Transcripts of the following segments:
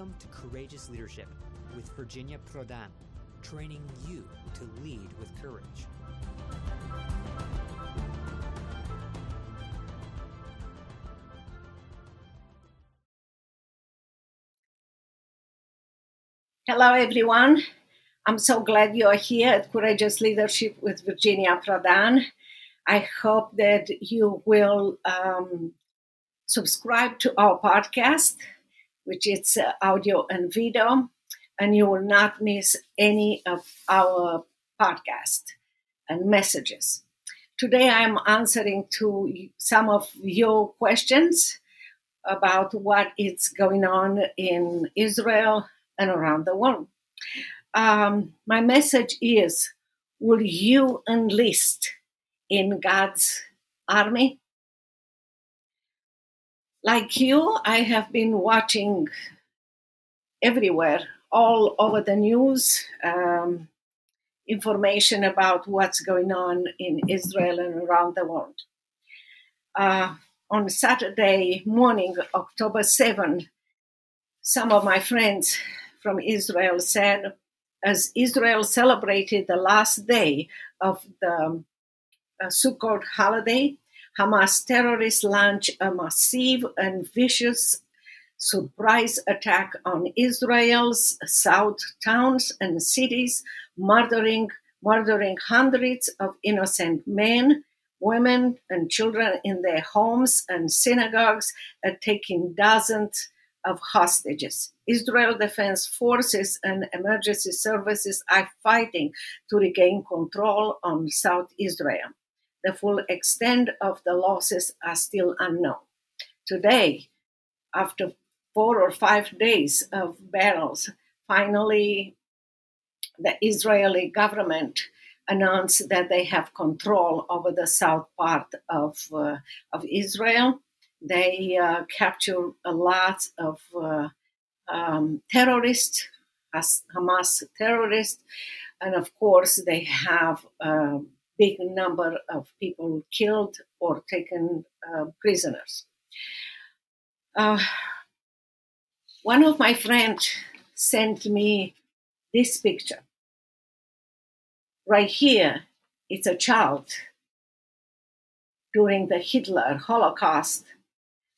Welcome to Courageous Leadership with Virginia Prodan, training you to lead with courage. Hello, everyone. I'm so glad you are here at Courageous Leadership with Virginia Prodan. I hope that you will um, subscribe to our podcast which is uh, audio and video, and you will not miss any of our podcast and messages. Today I'm answering to some of your questions about what is going on in Israel and around the world. Um, my message is Will you enlist in God's army? Like you, I have been watching everywhere, all over the news, um, information about what's going on in Israel and around the world. Uh, on Saturday morning, October 7, some of my friends from Israel said, as Israel celebrated the last day of the uh, Sukkot holiday, Hamas terrorists launched a massive and vicious surprise attack on Israel's south towns and cities, murdering murdering hundreds of innocent men, women, and children in their homes and synagogues, and taking dozens of hostages. Israel Defense Forces and emergency services are fighting to regain control on South Israel. The full extent of the losses are still unknown. Today, after four or five days of battles, finally the Israeli government announced that they have control over the south part of, uh, of Israel. They uh, captured a lot of uh, um, terrorists, Hamas terrorists, and of course, they have um, big number of people killed or taken uh, prisoners. Uh, one of my friends sent me this picture. Right here, it's a child during the Hitler Holocaust,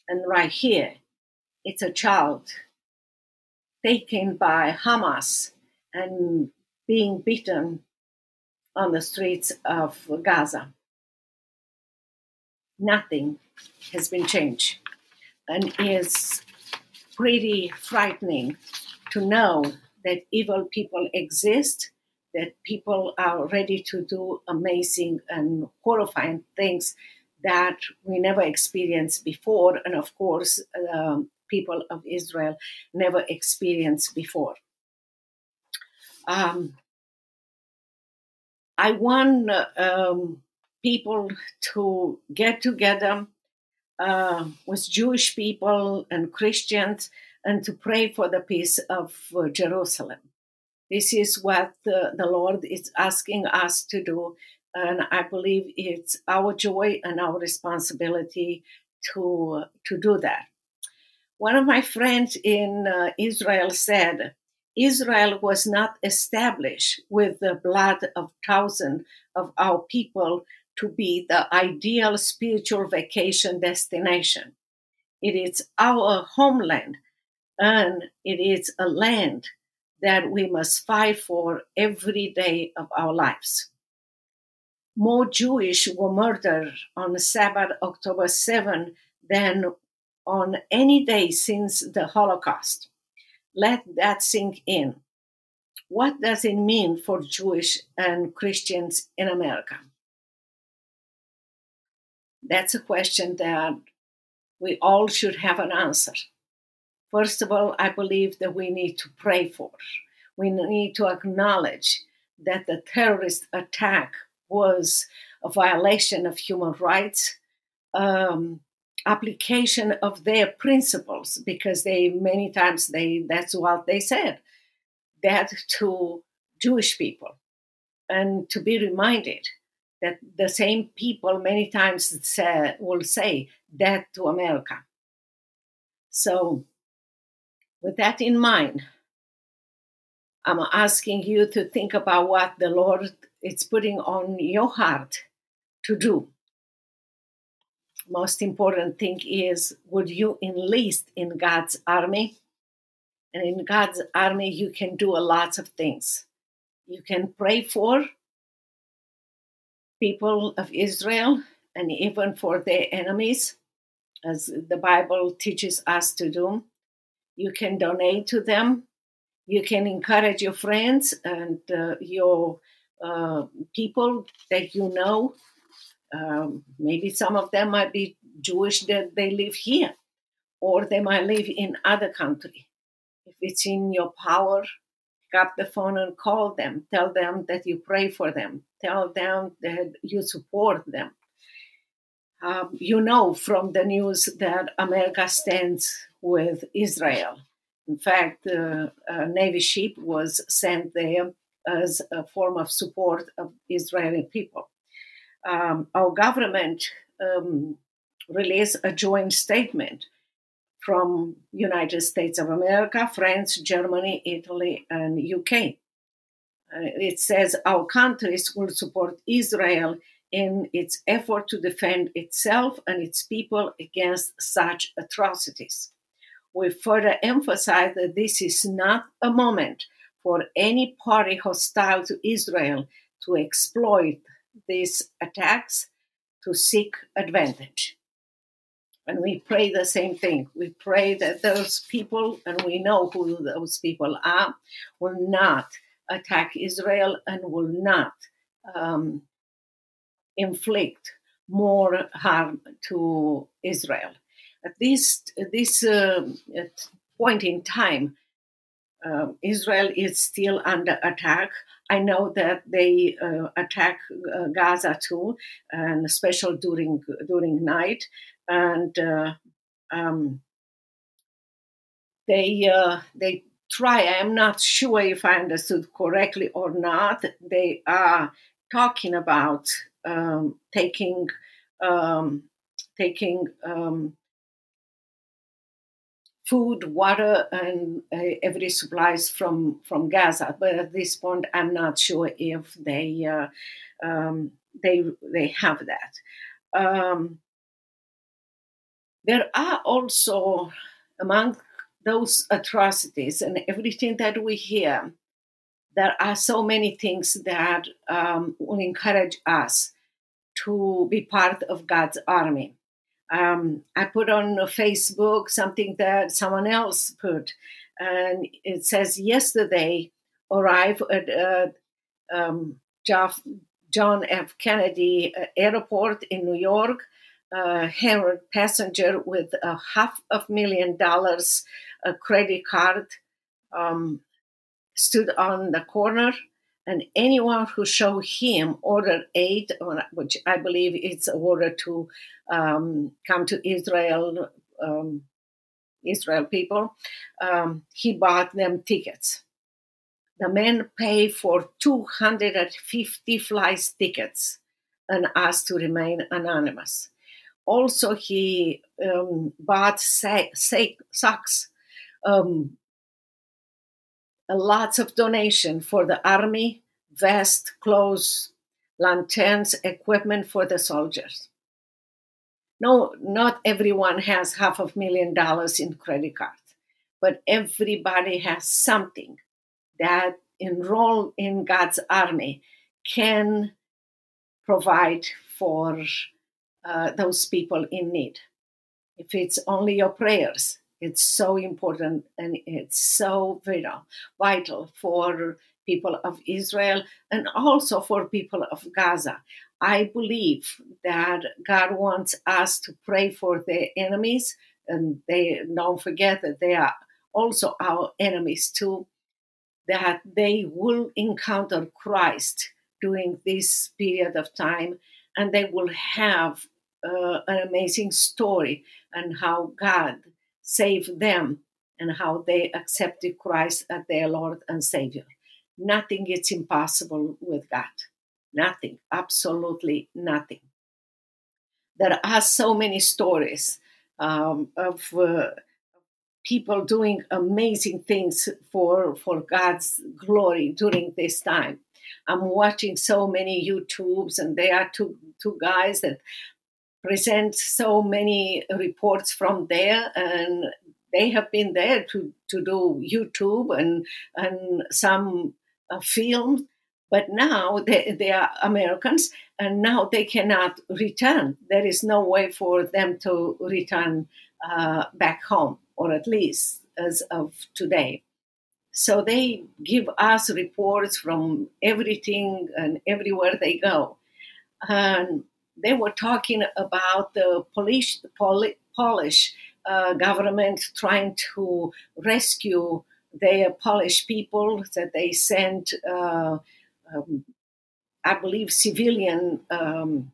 and right here, it's a child taken by Hamas and being beaten on the streets of Gaza. Nothing has been changed, and is pretty frightening to know that evil people exist, that people are ready to do amazing and horrifying things that we never experienced before, and of course, um, people of Israel never experienced before. Um, I want um, people to get together uh, with Jewish people and Christians and to pray for the peace of uh, Jerusalem. This is what the, the Lord is asking us to do, and I believe it's our joy and our responsibility to to do that. One of my friends in uh, Israel said, Israel was not established with the blood of thousands of our people to be the ideal spiritual vacation destination. It is our homeland and it is a land that we must fight for every day of our lives. More Jewish were murdered on Sabbath, October 7, than on any day since the Holocaust. Let that sink in. What does it mean for Jewish and Christians in America? That's a question that we all should have an answer. First of all, I believe that we need to pray for. We need to acknowledge that the terrorist attack was a violation of human rights, um, application of their principles because they many times they that's what they said that to jewish people and to be reminded that the same people many times say, will say that to america so With that in mind, I'm asking you to think about what the Lord is putting on your heart to do. Most important thing is would you enlist in God's army? And in God's army, you can do a lot of things. You can pray for people of Israel and even for their enemies, as the Bible teaches us to do. You can donate to them. You can encourage your friends and uh, your uh, people that you know. Um, maybe some of them might be Jewish that they live here, or they might live in other country. If it's in your power, pick up the phone and call them. Tell them that you pray for them. Tell them that you support them. Um, you know from the news that America stands with Israel. In fact, uh, a Navy ship was sent there as a form of support of Israeli people. Um, our government um, released a joint statement from United States of America, France, Germany, Italy, and UK. Uh, it says our countries will support Israel in its effort to defend itself and its people against such atrocities. We further emphasize that this is not a moment for any party hostile to Israel to exploit these attacks to seek advantage. And we pray the same thing. We pray that those people, and we know who those people are, will not attack Israel and will not um, inflict more harm to Israel. At this, this uh, at point in time, uh, Israel is still under attack. I know that they uh, attack uh, Gaza too, and especially during during night. And uh, um, they uh, they try. I am not sure if I understood correctly or not. They are talking about um, taking um, taking um, food, water, and uh, every supplies from from Gaza. But at this point, I'm not sure if they uh, um, they they have that. Um, there are also among those atrocities and everything that we hear, there are so many things that um, will encourage us to be part of God's army. Um, I put on Facebook something that someone else put, and it says, Yesterday arrived at uh, um, John F. Kennedy uh, Airport in New York. Uh, Haredi passenger with a half a million dollars a credit card um, stood on the corner and anyone who showed him order eight, which I believe it's order to um, come to Israel, um, Israel people, um, he bought them tickets. The man paid for 250 flight tickets and asked to remain anonymous. Also, he um, bought sa- sa- socks um, lots of donation for the army, vest, clothes, lanterns, equipment for the soldiers. No, not everyone has half a million dollars in credit card, but everybody has something that enroll in God's army can provide for uh, those people in need. If it's only your prayers, it's so important and it's so vital, vital for people of Israel and also for people of Gaza. I believe that God wants us to pray for their enemies, and they don't forget that they are also our enemies too. That they will encounter Christ during this period of time, and they will have uh, an amazing story and how God saved them and how they accepted Christ as their Lord and Savior. Nothing is impossible with God. Nothing, absolutely nothing. There are so many stories um, of uh, people doing amazing things for for God's glory during this time. I'm watching so many YouTubes, and there are two two guys that present so many reports from there, and they have been there to to do YouTube and and some uh, film. But now they, they are Americans, and now they cannot return. There is no way for them to return uh, back home, or at least as of today. So they give us reports from everything and everywhere they go. And they were talking about the Polish, Poli- Polish uh, government trying to rescue their Polish people that they sent, uh, um, I believe, civilian um,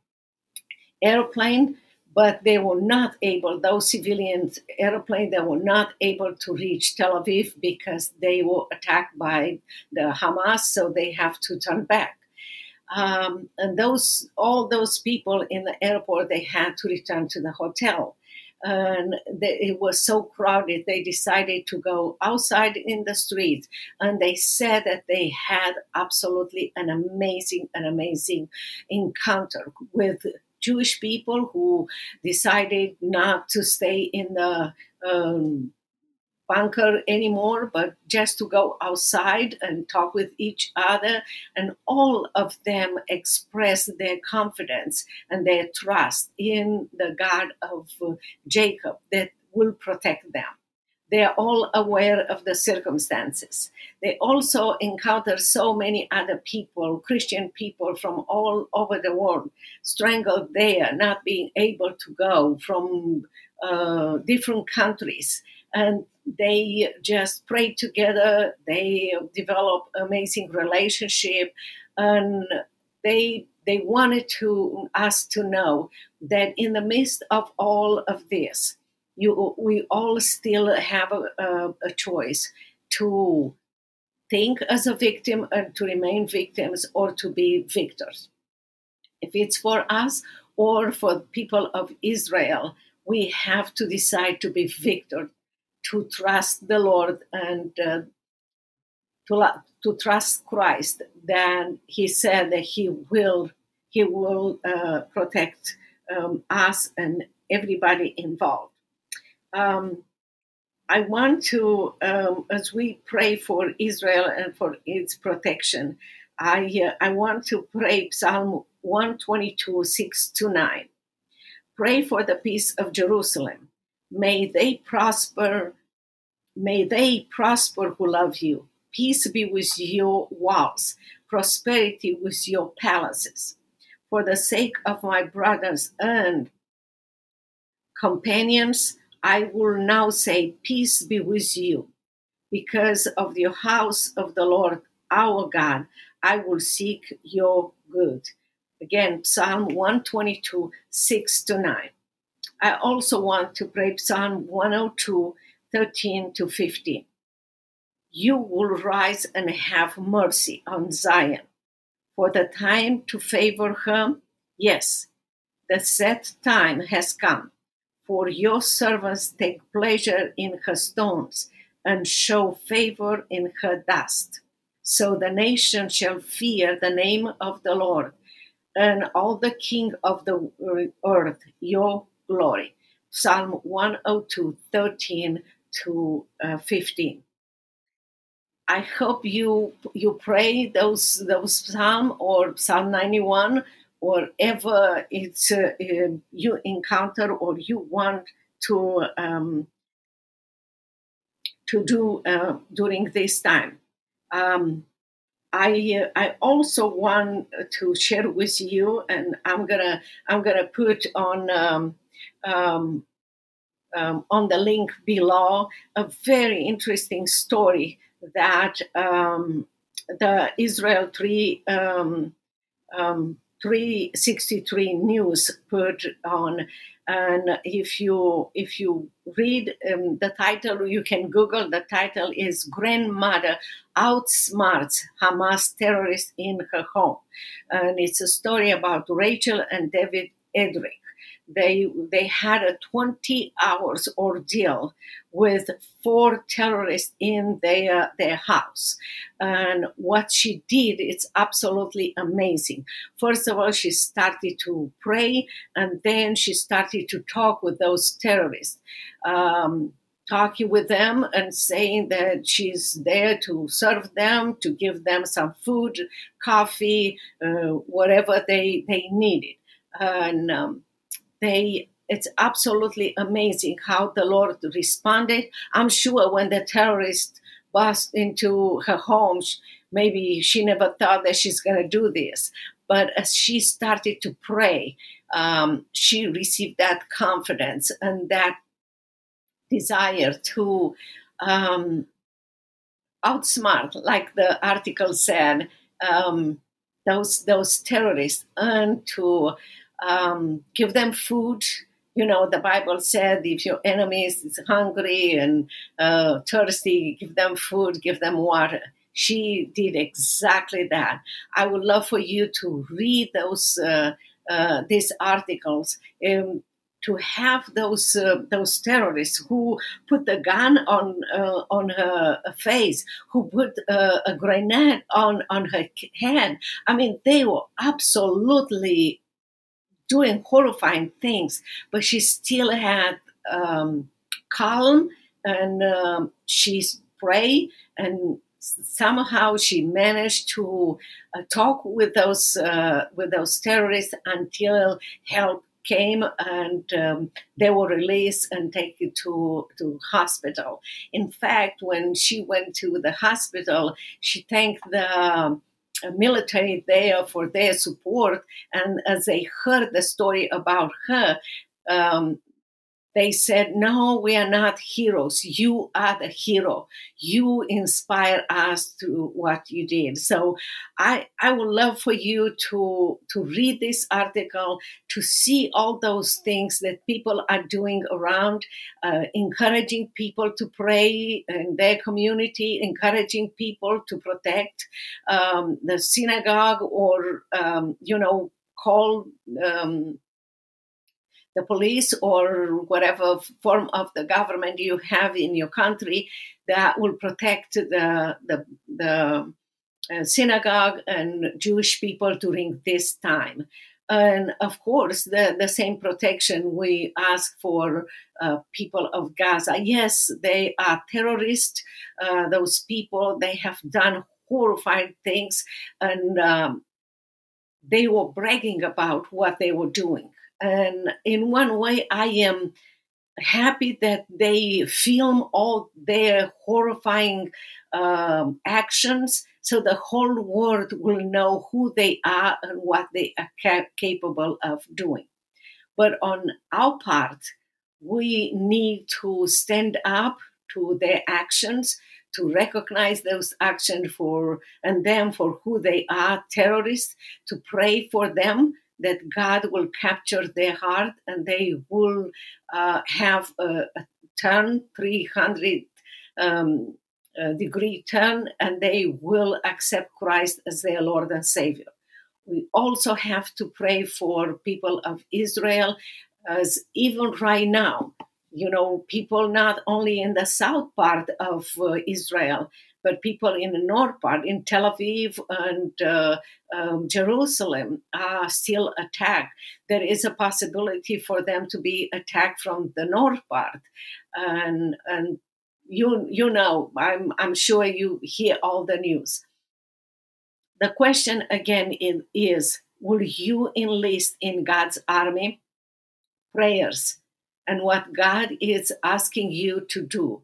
airplane but they were not able, those civilian airplanes, they were not able to reach Tel Aviv because they were attacked by the Hamas, so they have to turn back. Um, and those, all those people in the airport, they had to return to the hotel. And they, it was so crowded, they decided to go outside in the street. And they said that they had absolutely an amazing, an amazing encounter with Jewish people who decided not to stay in the um, bunker anymore, but just to go outside and talk with each other. And all of them expressed their confidence and their trust in the God of uh, Jacob that will protect them. They are all aware of the circumstances. They also encounter so many other people, Christian people from all over the world, strangled there, not being able to go from uh, different countries. And they just pray together. They develop amazing relationship, and they they wanted to us to know that in the midst of all of this, you we all still have a, a, a choice to think as a victim and to remain victims or to be victors. If it's for us or for people of Israel, we have to decide to be victor, to trust the Lord and uh, to, to trust Christ. Then He said that He will He will uh, protect um, us and everybody involved um, I want to, um, as we pray for Israel and for its protection, I, uh, I want to pray Psalm 122, 6 to 9. Pray for the peace of Jerusalem. May they prosper. May they prosper who love you. Peace be with your walls, prosperity with your palaces. For the sake of my brothers and companions, I will now say, Peace be with you. Because of the house of the Lord our God, I will seek your good. Again, Psalm 122, 6 to 9. I also want to pray Psalm 102, 13 to 15. You will rise and have mercy on Zion. For the time to favor her, yes, the set time has come for your servants take pleasure in her stones and show favor in her dust. So the nation shall fear the name of the Lord and all the king of the uh, earth your glory. Psalm 102, 13 to uh, 15. I hope you you pray those those psalm or Psalm 91 or ever it's uh, uh, you encounter or you want to um, to do uh, during this time. Um, I I also want to share with you, and I'm gonna I'm gonna put on um, um, um on the link below a very interesting story that um, the Israel Tree um, 363 News put on. And if you if you read um, the title, you can Google. The title is "Grandmother Outsmarts Hamas Terrorist in Her Home," and it's a story about Rachel and David Edrick. They they had a 20 hours ordeal with four terrorists in their their house. And what she did it's absolutely amazing. First of all she started to pray and then she started to talk with those terrorists um, talking with them and saying that she's there to serve them, to give them some food, coffee, uh, whatever they they needed, and um, they. It's absolutely amazing how the Lord responded. I'm sure when the terrorist bust into her home, maybe she never thought that she's going to do this. But as she started to pray, um, she received that confidence and that desire to um, outsmart, like the article said, um, those those terrorists, and to um, give them food. You know, the Bible said, if your enemy is hungry and uh, thirsty, give them food, give them water. She did exactly that. I would love for you to read those uh, uh, these articles. Um, to have those uh, those terrorists who put the gun on uh, on her face, who put uh, a grenade on on her head. I mean, they were absolutely doing horrifying things, but she still had um, calm and um, she and somehow she managed to uh, talk with those uh, with those terrorists until help came and um, they were released and taken to to hospital. In fact, when she went to the hospital, she thanked the military there for their support. And as they heard the story about her, um, they said, No, we are not heroes. You are the hero. You inspire us to what you did. So I, I would love for you to, to read this article, to see all those things that people are doing around, uh, encouraging people to pray in their community, encouraging people to protect um, the synagogue or, um, you know, call um, the police or whatever form of the government you have in your country that will protect the the, the uh, synagogue and Jewish people during this time. And of course, the, the same protection we ask for uh, people of Gaza. Yes, they are terrorists. Uh, those people, they have done horrifying things, and um, they were bragging about what they were doing. And in one way, I am happy that they film all their horrifying um, actions so the whole world will know who they are and what they are ca- capable of doing. But on our part, we need to stand up to their actions, to recognize those actions for and them for who they are, terrorists, to pray for them that God will capture their heart and they will uh, have a, a, turn 300 um, degree turn and they will accept Christ as their Lord and Savior. We also have to pray for people of Israel, as even right now, you know, people not only in the south part of uh, Israel, but people in the north part, in Tel Aviv and uh, um, Jerusalem, are still attacked. There is a possibility for them to be attacked from the north part, and and you you know, I'm I'm sure you hear all the news. The question again is: Will you enlist in God's army? Prayers and what God is asking you to do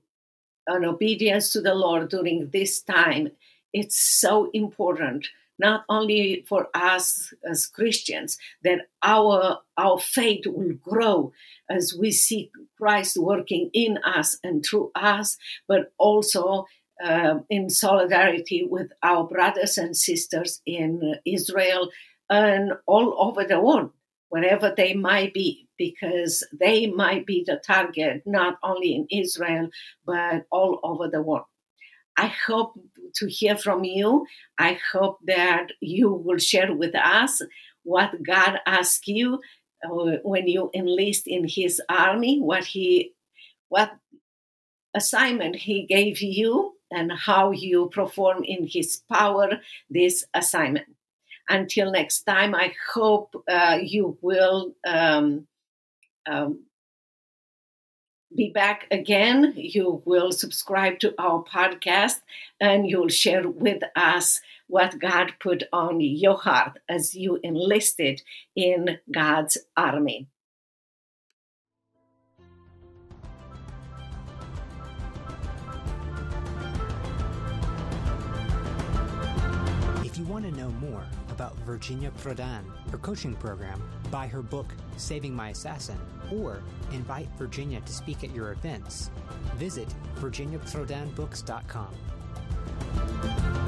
and obedience to the Lord during this time, it's so important not only for us as Christians that our our faith will grow as we see Christ working in us and through us, but also uh, in solidarity with our brothers and sisters in Israel and all over the world wherever they might be, because they might be the target not only in Israel, but all over the world. I hope to hear from you. I hope that you will share with us what God asked you uh, when you enlist in his army, what he, what assignment he gave you, and how you perform in his power this assignment. Until next time, I hope uh, you will um, um, be back again. You will subscribe to our podcast and you'll share with us what God put on your heart as you enlisted in God's army. If you want to know more about Virginia Prodan, her coaching program, buy her book, Saving My Assassin, or invite Virginia to speak at your events, visit virginiaprodanbooks.com.